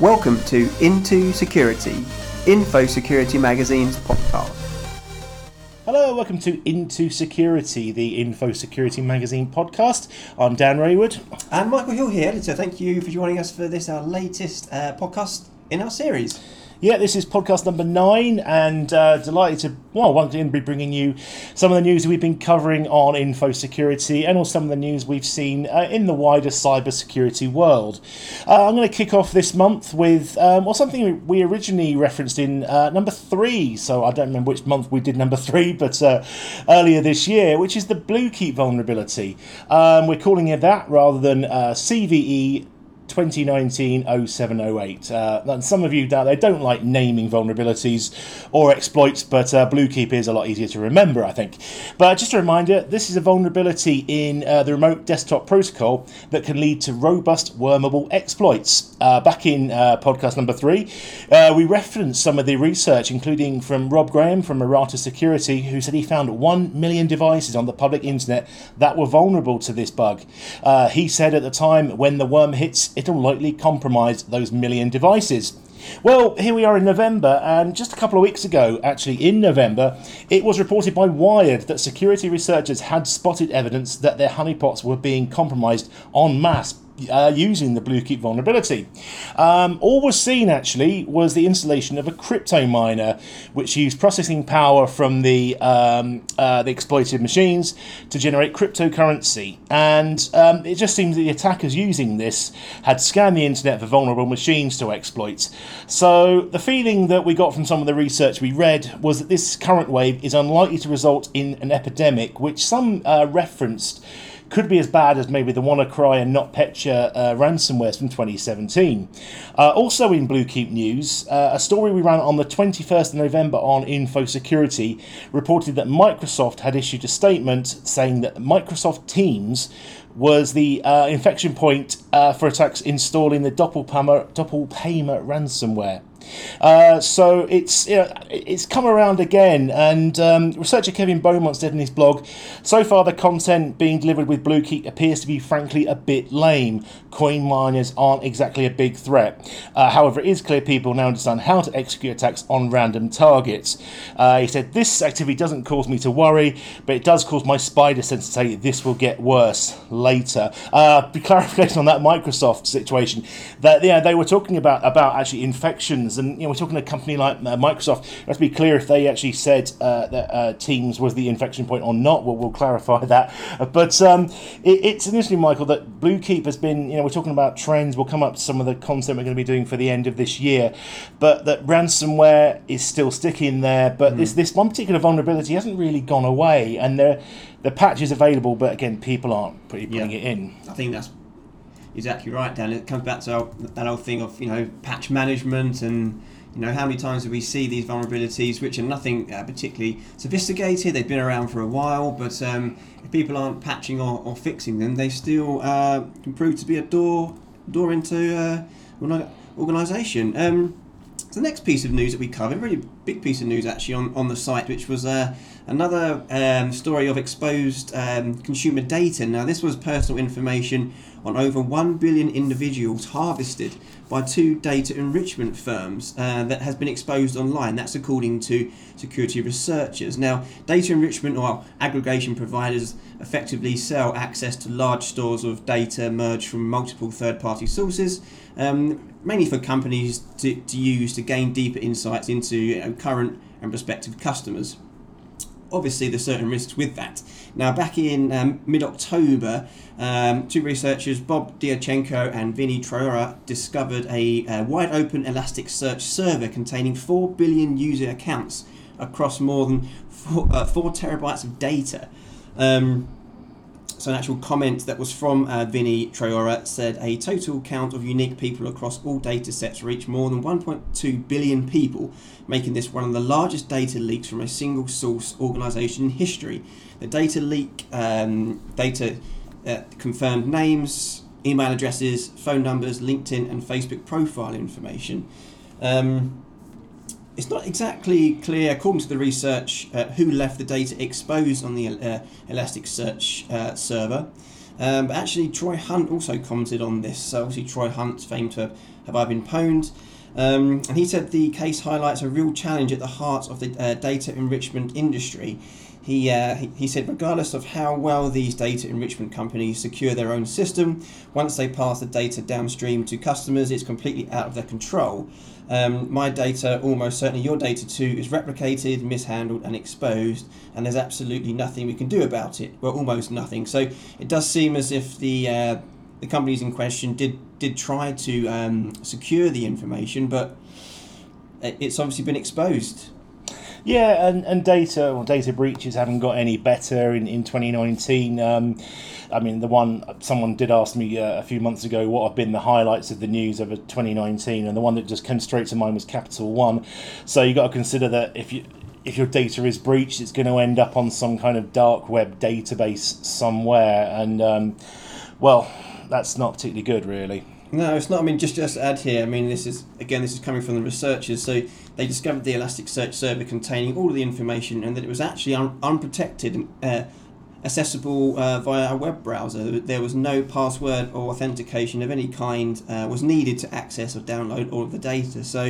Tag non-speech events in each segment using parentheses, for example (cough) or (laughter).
Welcome to Into Security, Infosecurity Magazine's podcast. Hello, welcome to Into Security, the Infosecurity Magazine podcast. I'm Dan Raywood. And Michael Hill here, editor. Thank you for joining us for this, our latest uh, podcast in our series. Yeah, this is podcast number nine, and uh, delighted to well once again be bringing you some of the news we've been covering on info security, and also some of the news we've seen uh, in the wider cybersecurity world. Uh, I'm going to kick off this month with um, well something we originally referenced in uh, number three. So I don't remember which month we did number three, but uh, earlier this year, which is the Bluekeep vulnerability. Um, we're calling it that rather than uh, CVE 2019 0708. Uh, some of you down there don't like naming vulnerabilities or exploits, but uh, Bluekeep is a lot easier to remember, I think. But just a reminder this is a vulnerability in uh, the remote desktop protocol that can lead to robust wormable exploits. Uh, back in uh, podcast number three, uh, we referenced some of the research, including from Rob Graham from Errata Security, who said he found 1 million devices on the public internet that were vulnerable to this bug. he said at the time when the worm hits, it'll likely compromise those million devices. Well, here we are in November, and just a couple of weeks ago, actually in November, it was reported by Wired that security researchers had spotted evidence that their honeypots were being compromised en masse uh, using the Bluekeep vulnerability. Um, all was seen actually was the installation of a crypto miner, which used processing power from the um, uh, the exploited machines to generate cryptocurrency. And um, it just seems that the attackers using this had scanned the internet for vulnerable machines to exploit. So the feeling that we got from some of the research we read was that this current wave is unlikely to result in an epidemic, which some uh, referenced could be as bad as maybe the WannaCry and NotPetya uh, ransomwares from 2017. Uh, also in Bluekeep news, uh, a story we ran on the 21st of November on Infosecurity reported that Microsoft had issued a statement saying that Microsoft Teams was the uh, infection point uh, for attacks installing the Doppelpaymer, Doppelpaymer ransomware. Uh, so it's you know, it's come around again, and um, researcher Kevin Beaumont said in his blog, so far the content being delivered with Bluekeep appears to be frankly a bit lame. Coin miners aren't exactly a big threat. Uh, however, it is clear people now understand how to execute attacks on random targets. Uh, he said this activity doesn't cause me to worry, but it does cause my spider sense to say this will get worse later. Uh, (laughs) clarification on that Microsoft situation that yeah they were talking about about actually infections and you know we're talking to a company like uh, Microsoft. Let's be clear if they actually said uh, that uh, Teams was the infection point or not. We'll, we'll clarify that. (laughs) But um, it, it's interesting, Michael, that Bluekeep has been. You know, we're talking about trends. We'll come up to some of the content we're going to be doing for the end of this year, but that ransomware is still sticking there. But mm. this this one particular vulnerability hasn't really gone away, and there the patch is available, but again, people aren't putting yeah. it in. I think that's exactly right, Dan. It comes back to our, that old thing of you know patch management and you know how many times do we see these vulnerabilities which are nothing uh, particularly sophisticated? They've been around for a while, but um, if people aren't patching or, or fixing them, they still uh, can prove to be a door door into uh, organisation. Um, the next piece of news that we covered, a really big piece of news actually on, on the site, which was uh, another um, story of exposed um, consumer data. Now, this was personal information on over 1 billion individuals harvested by two data enrichment firms uh, that has been exposed online. That's according to security researchers. Now, data enrichment or aggregation providers effectively sell access to large stores of data merged from multiple third party sources. Um, mainly for companies to, to use to gain deeper insights into you know, current and prospective customers obviously there's certain risks with that. Now, back in um, mid-October, um, two researchers, Bob Diachenko and Vinny Troia, discovered a, a wide open Elasticsearch server containing 4 billion user accounts across more than 4, uh, four terabytes of data. Um, so an actual comment that was from uh, Vinny Troia said a total count of unique people across all data sets reached more than 1.2 billion people, making this one of the largest data leaks from a single source organization in history. The data leak um, data uh, confirmed names, email addresses, phone numbers, LinkedIn and Facebook profile information. Um, it's not exactly clear, according to the research, uh, who left the data exposed on the uh, Elasticsearch uh, server. Um, but actually, Troy Hunt also commented on this. So obviously, Troy Hunt's famed to have I been pwned. Um, and he said the case highlights a real challenge at the heart of the uh, data enrichment industry. He, uh, he said, regardless of how well these data enrichment companies secure their own system, once they pass the data downstream to customers, it's completely out of their control. Um, my data, almost certainly your data too, is replicated, mishandled, and exposed, and there's absolutely nothing we can do about it. Well, almost nothing. So it does seem as if the uh, the companies in question did did try to um, secure the information, but it's obviously been exposed. Yeah, and, and data or data breaches haven't got any better in, in 2019. Um, I mean, the one someone did ask me uh, a few months ago what have been the highlights of the news over 2019, and the one that just came straight to mind was Capital One. So you got to consider that if you if your data is breached, it's going to end up on some kind of dark web database somewhere, and um, well, that's not particularly good, really. No, it's not. I mean, just just add here. I mean, this is again, this is coming from the researchers. So they discovered the Elasticsearch server containing all of the information, and that it was actually un- unprotected uh, accessible uh, via a web browser. There was no password or authentication of any kind uh, was needed to access or download all of the data. So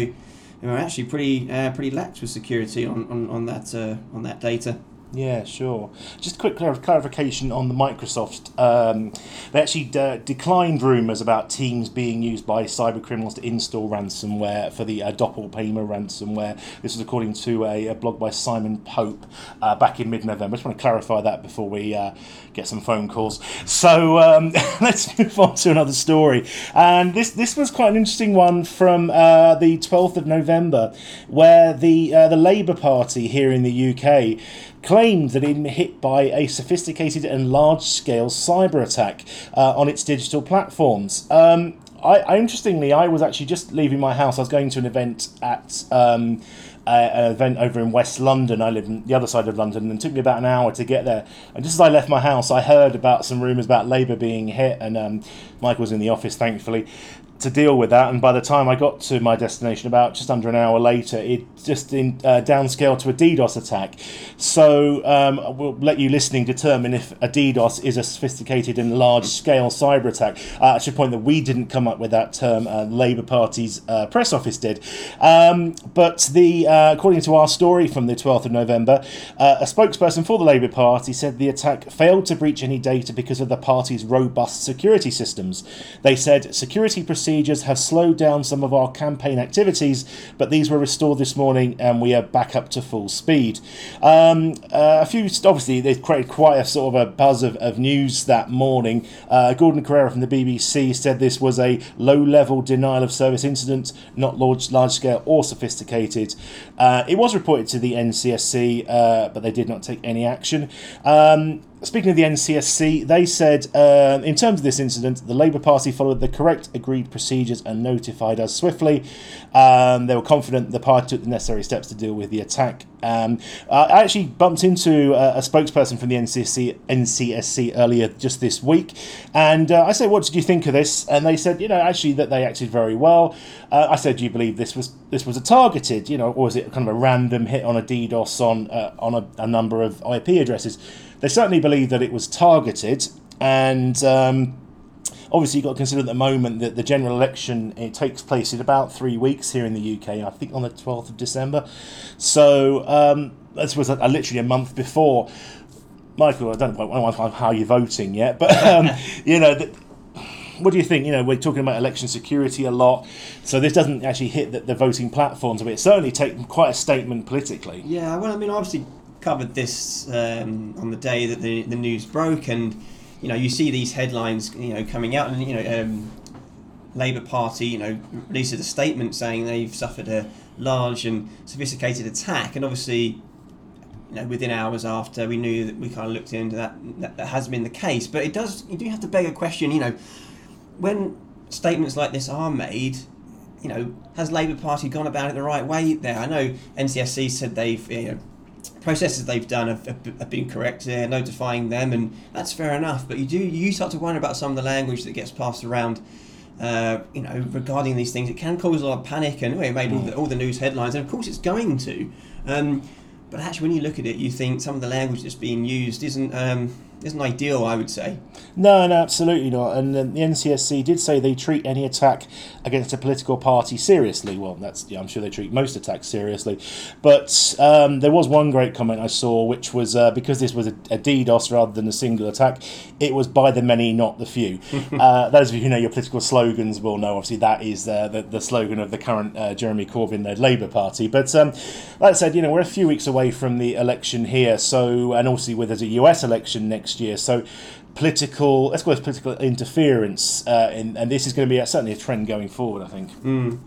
we were actually pretty uh, pretty lax with security on on, on that uh, on that data. Yeah, sure. Just a quick clarification on the Microsoft. Um, they actually de- declined rumours about Teams being used by cyber criminals to install ransomware for the uh, Doppelpaymer ransomware. This was according to a, a blog by Simon Pope uh, back in mid-November. I just want to clarify that before we uh, get some phone calls. So um, (laughs) let's move on to another story. And this this was quite an interesting one from uh, the 12th of November, where the uh, the Labour Party here in the UK claimed that it had been hit by a sophisticated and large scale cyber attack uh, on its digital platforms. Um, I, I, interestingly, I was actually just leaving my house. I was going to an event at um, an event over in West London. I live in the other side of London, and it took me about an hour to get there. And just as I left my house, I heard about some rumours about Labour being hit, and um, Mike was in the office, thankfully to deal with that. And by the time I got to my destination, about just under an hour later, it just in, uh, downscaled to a DDoS attack. So um, we'll let you listening determine if a DDoS is a sophisticated and large scale cyber attack. Uh, I should point that we didn't come up with that term. Uh, Labour Party's uh, press office did. Um, but the uh, according to our story from the 12th of November, uh, a spokesperson for the Labour Party said the attack failed to breach any data because of the party's robust security systems. They said security procedures procedures have slowed down some of our campaign activities, but these were restored this morning and we are back up to full speed. Um, uh, a few, obviously, they created quite a sort of a buzz of, of news that morning. Uh, Gordon Corera from the BBC said this was a low level denial of service incident, not large, large scale or sophisticated. Uh, it was reported to the NCSC, uh, but they did not take any action. Um, Speaking of the NCSC, they said uh, in terms of this incident, the Labour Party followed the correct agreed procedures and notified us swiftly. Um, they were confident the party took the necessary steps to deal with the attack. Um, I actually bumped into a, a, spokesperson from the NCSC, NCSC earlier just this week, and uh, I said, "What did you think of this?" And they said, "You know, actually that they acted very well." Uh, I said, "Do you believe this was this was a targeted, you know, or was it kind of a random hit on a DDoS on uh, on a, a number of IP addresses?" They certainly believe that it was targeted, and um, obviously you've got to consider at the moment that the general election it takes place in about three weeks here in the UK. I think on the twelfth of December. So um, this was a, a, literally a month before. Michael, I don't know how you're voting yet, but um, (laughs) you know. The, what do you think? You know, we're talking about election security a lot, so this doesn't actually hit the, the voting platforms, but it certainly takes quite a statement politically. Yeah, well, I mean, obviously, covered this um, on the day that the, the news broke, and you know you see these headlines you know coming out, and you know um, Labour Party you know releases a statement saying they've suffered a large and sophisticated attack, and obviously. You know, within hours after we knew that we kind of looked into that, that, that has been the case, but it does you do have to beg a question. You know, when statements like this are made, you know, has Labour Party gone about it the right way there? I know NCSC said they've you know, processes they've done have, have, been correct. They're notifying them, and that's fair enough. But you do you start to wonder about some of the language that gets passed around. Uh, you know, regarding these things, it can cause a lot of panic, and it made all the, all the news headlines, and of course it's going to. Um, but actually, when you look at it, you think some of the language that's being used isn't um, isn't ideal, I would say. No, no, absolutely not. And the NCSC did say they treat any attack against a political party seriously. Well, that's yeah, I'm sure they treat most attacks seriously. But um, there was one great comment I saw, which was uh, because this was a, a, DDoS rather than a single attack, it was by the many, not the few. (laughs) uh, those of you who know your political slogans will know, obviously, that is uh, the, the slogan of the current uh, Jeremy Corbyn led Labour Party. But um, like I said, you know, we're a few weeks away from the election here, so and also with there's a US election next year, so political, let's call it political interference, uh, in, and this is going to be a, certainly a trend going forward. I think. Mm.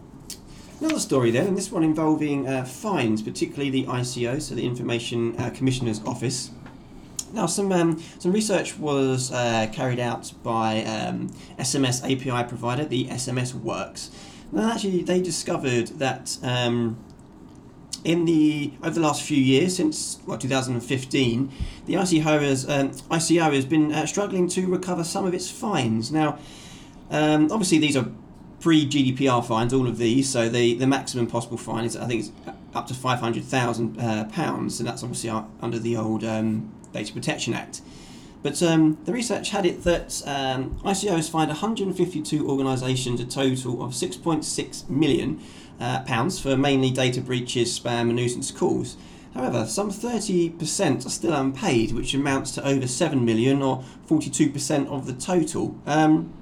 Another story then, and this one involving uh, fines, particularly the ICO, so the Information uh, Commissioner's Office. Now, some um, some research was uh, carried out by um, SMS API provider, the SMS Works. Now, actually, they discovered that um, in the over the last few years, since what 2015, the ICO has um, ICO has been uh, struggling to recover some of its fines. Now, um, obviously these are pre GDPR fines, all of these. So the the maximum possible fine is I think it's up to five hundred thousand uh, pounds, and that's obviously under the old um, Data Protection Act. But um, the research had it that um, ICO has fined 152 organisations a total of 6.6 million uh, pounds for mainly data breaches, spam, and nuisance calls. However, some 30% are still unpaid, which amounts to over 7 million or 42% of the total. Um,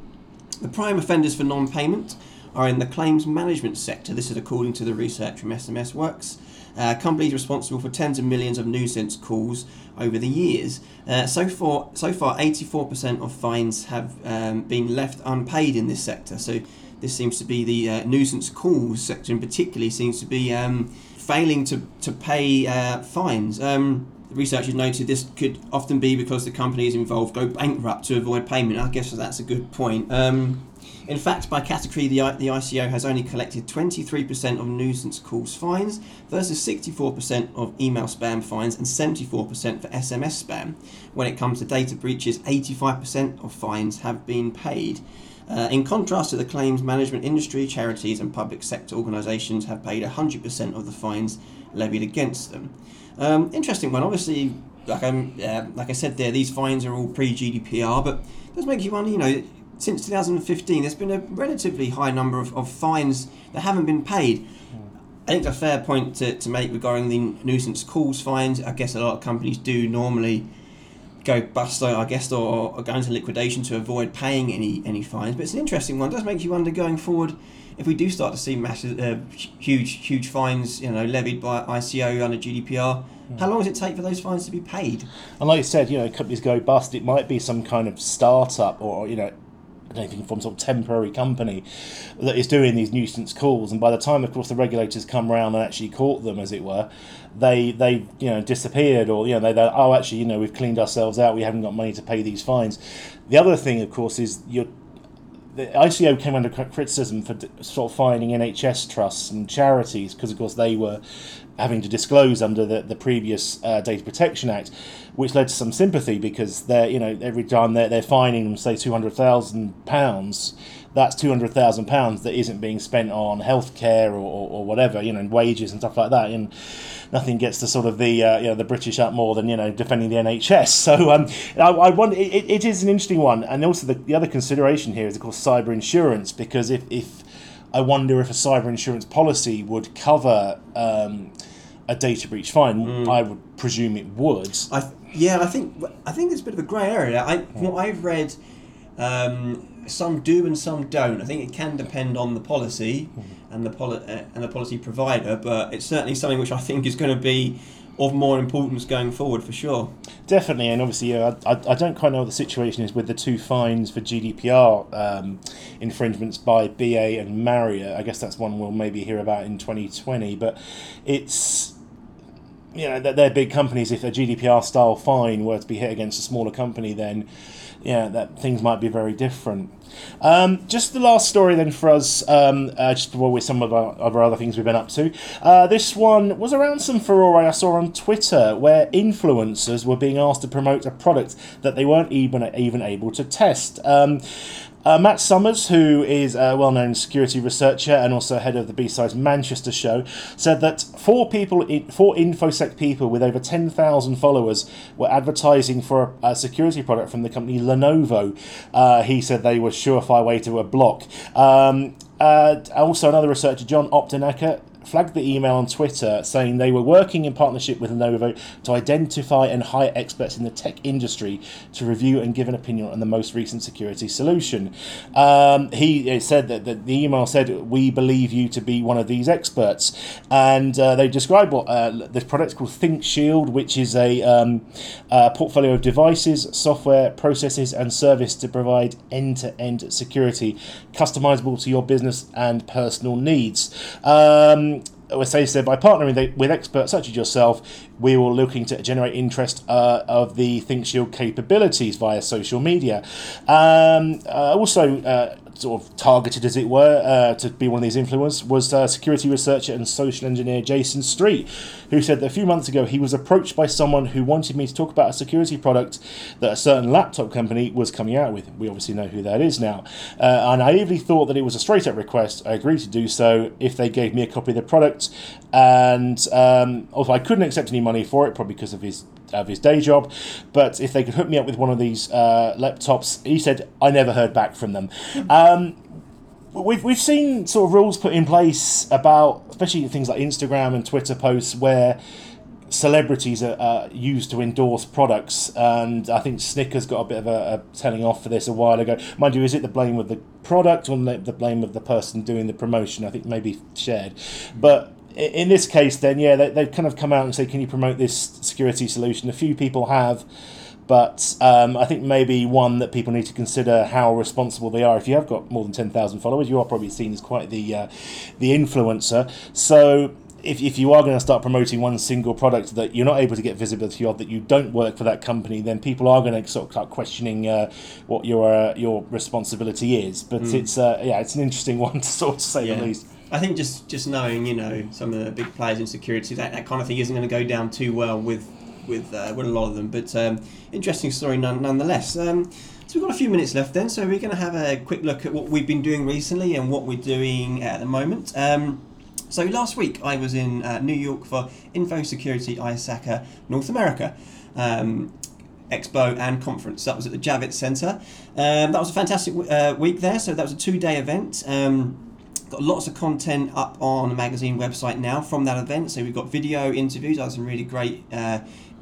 the prime offenders for non payment are in the claims management sector. This is according to the research from SMS Works. Uh, companies responsible for tens of millions of nuisance calls over the years. Uh, so far, so far, 84% of fines have um, been left unpaid in this sector. So this seems to be the uh, nuisance calls sector in particular seems to be um, failing to, to pay uh, fines. Um, researchers noted this could often be because the companies involved go bankrupt to avoid payment. I guess that's a good point. Um, in fact, by category, the, the ICO has only collected 23% of nuisance calls fines versus 64% of email spam fines and 74% for SMS spam. When it comes to data breaches, 85% of fines have been paid. Uh, in contrast to the claims management industry, charities and public sector organisations have paid 100% of the fines levied against them. Um, interesting one. Obviously, like, uh, like I said there, these fines are all pre GDPR, but it does make you wonder, you know, since 2015, there's been a relatively high number of, of fines that haven't been paid. I think a fair point to, to make regarding the nuisance calls fines. I guess a lot of companies do normally go bust, I guess, or, or go into liquidation to avoid paying any any fines. But it's an interesting one. It does make you wonder going forward if we do start to see massive, uh, huge, huge fines, you know, levied by ICO under GDPR. How long does it take for those fines to be paid? And like you said, you know, companies go bust. It might be some kind of startup, or you know, anything from sort of temporary company that is doing these nuisance calls and by the time of course the regulators come around and actually caught them as it were they they you know disappeared or you know they they oh actually you know we've cleaned ourselves out we haven't got money to pay these fines. The other thing of course is you're the ICO came under criticism for sort of fining NHS trusts and charities because, of course, they were having to disclose under the, the previous uh, Data Protection Act, which led to some sympathy because they're, you know, every time they're, they're fining them, say, £200,000, that's £200,000 that isn't being spent on healthcare or, or, or whatever, you know, wages and stuff like that. And nothing gets to sort of the uh, you know the British up more than you know defending the NHS. (laughs) So um, I, I want it, it is an interesting one, and also the, the other consideration here is of course cyber insurance because if if I wonder if a cyber insurance policy would cover um, a data breach fine. Mm. I would presume it would. I, yeah, I think I think it's a bit of a grey area. I, what I've read, um, some do and some don't. I think it can depend on the policy and the poli- uh, and the policy provider, but it's certainly something which I think is going to be of more importance going forward for sure. Definitely, and obviously, I, I don't quite know what the situation is with the two fines for GDPR um, infringements by BA and Marriott. I guess that's one we'll maybe hear about in 2020, but it's you know they're big companies. If a GDPR style fine were to be hit against a smaller company, then yeah, that things might be very different. Um, just the last story then for us, um, uh, just before we some of our, of our other things we've been up to. Uh, this one was around some furore I saw on Twitter where influencers were being asked to promote a product that they weren't even even able to test. Um, Uh, Matt Summers, who is a well known security researcher and also head of the B-Sides Manchester show, said that four people, four InfoSec people with over 10,000 followers were advertising for a, a, security product from the company Lenovo. Uh, he said they were surefire way to a block. Um, uh, also, another researcher, John Opdenakker, flagged the email on Twitter saying they were working in partnership with Lenovo to identify and hire experts in the tech industry to review and give an opinion on the most recent security solution. Um, he said that, that, the email said, We believe you to be one of these experts. And uh, they described what uh, this product is called ThinkShield, which is a, um, a portfolio of devices, software, processes, and service to provide end to end security, customizable to your business and personal needs. Um, as they said, by partnering with experts such as yourself, we were looking to generate interest uh, of the ThinkShield capabilities via social media. Um, uh, also, uh, sort of targeted, as it were, uh, to be one of these influencers was uh, security researcher and social engineer Jayson Street, who said that a few months ago he was approached by someone who wanted me to talk about a security product that a certain laptop company was coming out with. We obviously know who that is now. Uh, I naively thought that it was a straight up request. I agreed to do so if they gave me a copy of the product, and um, although I couldn't accept any money for it, probably because of his of his day job. But if they could hook me up with one of these uh, laptops, he said I never heard back from them. Um, we've we've seen sort of rules put in place about, especially things like Instagram and Twitter posts where celebrities are uh, used to endorse products, and I think Snickers got a bit of a, a, telling off for this a while ago. Mind you, is it the blame of the product or the blame of the person doing the promotion? I think maybe shared, but in this case, then yeah, they, they've kind of come out and say, "Can you promote this security solution?" A few people have, but um, I think maybe one that people need to consider how responsible they are. If you have got more than ten thousand followers, you are probably seen as quite the uh, the influencer. So if, if you are going to start promoting one single product that you're not able to get visibility of, that you don't work for that company, then people are going to sort of start questioning uh, what your uh, your responsibility is. But mm. it's uh, yeah, it's an interesting (laughs) one to sort of say yeah. the least. I think just just knowing you know some of the big players in security that, that kind of thing isn't going to go down too well with with uh, with a lot of them. But um, interesting story none, nonetheless. Um, so we've got a few minutes left then, so we're going to have a quick look at what we've been doing recently and what we're doing at the moment. Um, so last week I was in uh, New York for Infosecurity ISACA North America. Um, expo and conference. That was at the Javits Center. Um, that was a fantastic uh, week there. So that was a two-day event. Um, Got lots of content up on the magazine website now from that event. So we've got video interviews. I had some really great uh,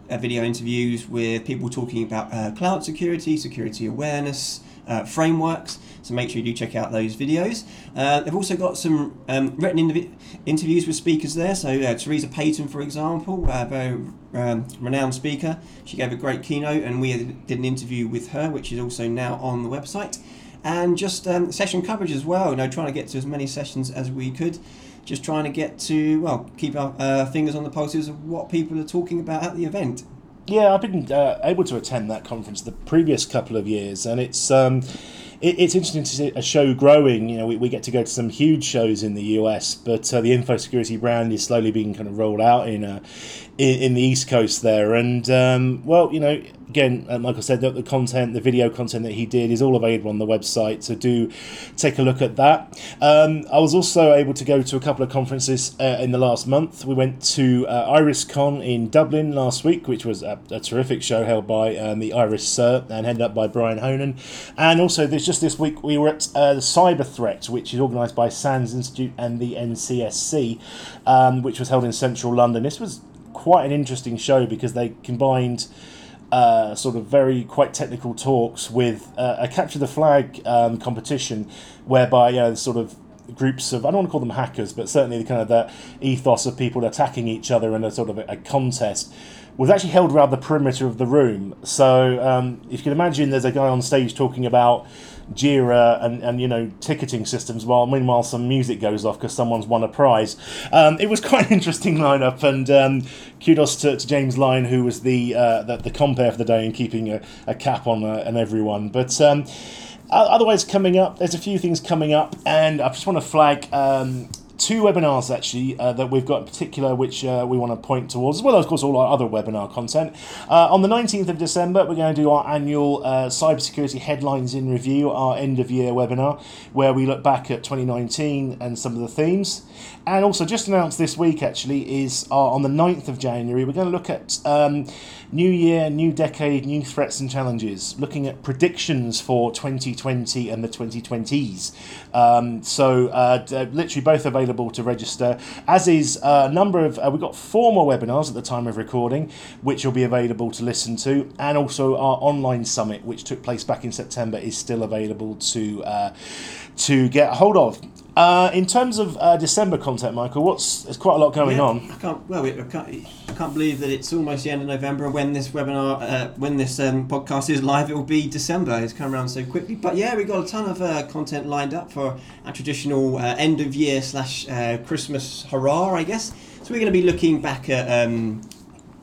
uh, video interviews with people talking about uh, cloud security, security awareness, uh, frameworks. So make sure you do check out those videos. Uh, they've also got some um, written interviews with speakers there. So uh, Teresa Payton, for example, a very um, renowned speaker. She gave a great keynote, and we did an interview with her, which is also now on the website and just um, session coverage as well. You know, trying to get to as many sessions as we could. Just trying to get to well, keep our uh, fingers on the pulses of what people are talking about at the event. Yeah, I've been uh, able to attend that conference the previous couple of years, and it's. Um, it, it's interesting to see a show growing. You know, we, we get to go to some huge shows in the US, but uh, the info security brand is slowly being kind of rolled out in uh, in, in the East Coast there. And um, well, you know, again, uh, like I said, the, the, content, the video content that he did is all available on the website. So do take a look at that. Um, I was also able to go to a couple of conferences uh, in the last month. We went to uh, IRISSCON in Dublin last week, which was a, a terrific show held by um, the IRISSCERT and headed up by Brian Honan. And also, this, just this week, we were at uh, the Cyber Threat, which is organised by SANS Institute and the NCSC, um, which was held in central London. This was quite an interesting show because they combined uh, sort of very quite technical talks with uh, a capture the flag um, competition, whereby you know, sort of groups of I don't want to call them hackers, but certainly the kind of the ethos of people attacking each other in a sort of a, a contest was actually held around the perimeter of the room. So um, if you can imagine, there's a guy on stage talking about Jira and, and you know ticketing systems, while meanwhile some music goes off because someone's won a prize. Um, it was (laughs) quite an interesting lineup, and um, kudos to, to, James Lyne, who was the, uh, the, the compere for the day and keeping a, a cap on uh, on everyone. But um, otherwise, coming up, there's a few things coming up, and I just want to flag. Two webinars actually uh, that we've got in particular, which uh, we want to point towards, as well as, of course, all our other webinar content. Uh, on the 19th of December, we're going to do our annual uh, Cybersecurity Headlines in Review, our end of year webinar, where we look back at 2019 and some of the themes. And also, just announced this week actually, is uh, on the 9th of January, we're going to look at um, new year, new decade, new threats and challenges, looking at predictions for 2020 and the 2020s. Um, so, uh, literally both available to register, as is a number of, uh, we've got four more webinars at the time of recording, which will be available to listen to, and also our online summit, which took place back in September, is still available to, uh, to get hold of. Uh, in terms of uh, December content, Michael, what's there's quite a lot going Yeah, on. I can't. Well, I can't, I can't believe that it's almost the end of November, and when this webinar, uh, when this um, podcast is live, it will be December. It's come around so quickly. But yeah, we've got a ton of uh, content lined up for our traditional uh, end of year slash uh, Christmas hurrah, I guess. So we're going to be looking back at um,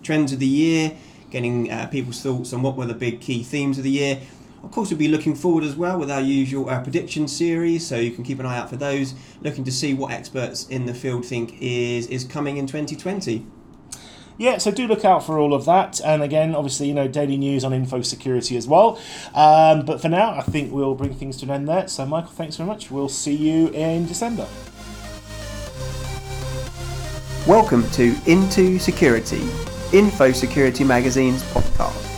trends of the year, getting uh, people's thoughts on what were the big key themes of the year. Of course, we'll be looking forward as well with our usual uh, prediction series, so you can keep an eye out for those. Looking to see what experts in the field think is is coming in 2020. Yeah, so do look out for all of that. And again, obviously, you know, daily news on info security as well. Um, but for now, I think we'll bring things to an end there. So, Michael, thanks very much. We'll see you in December. Welcome to Into Security, Infosecurity Magazine's podcast.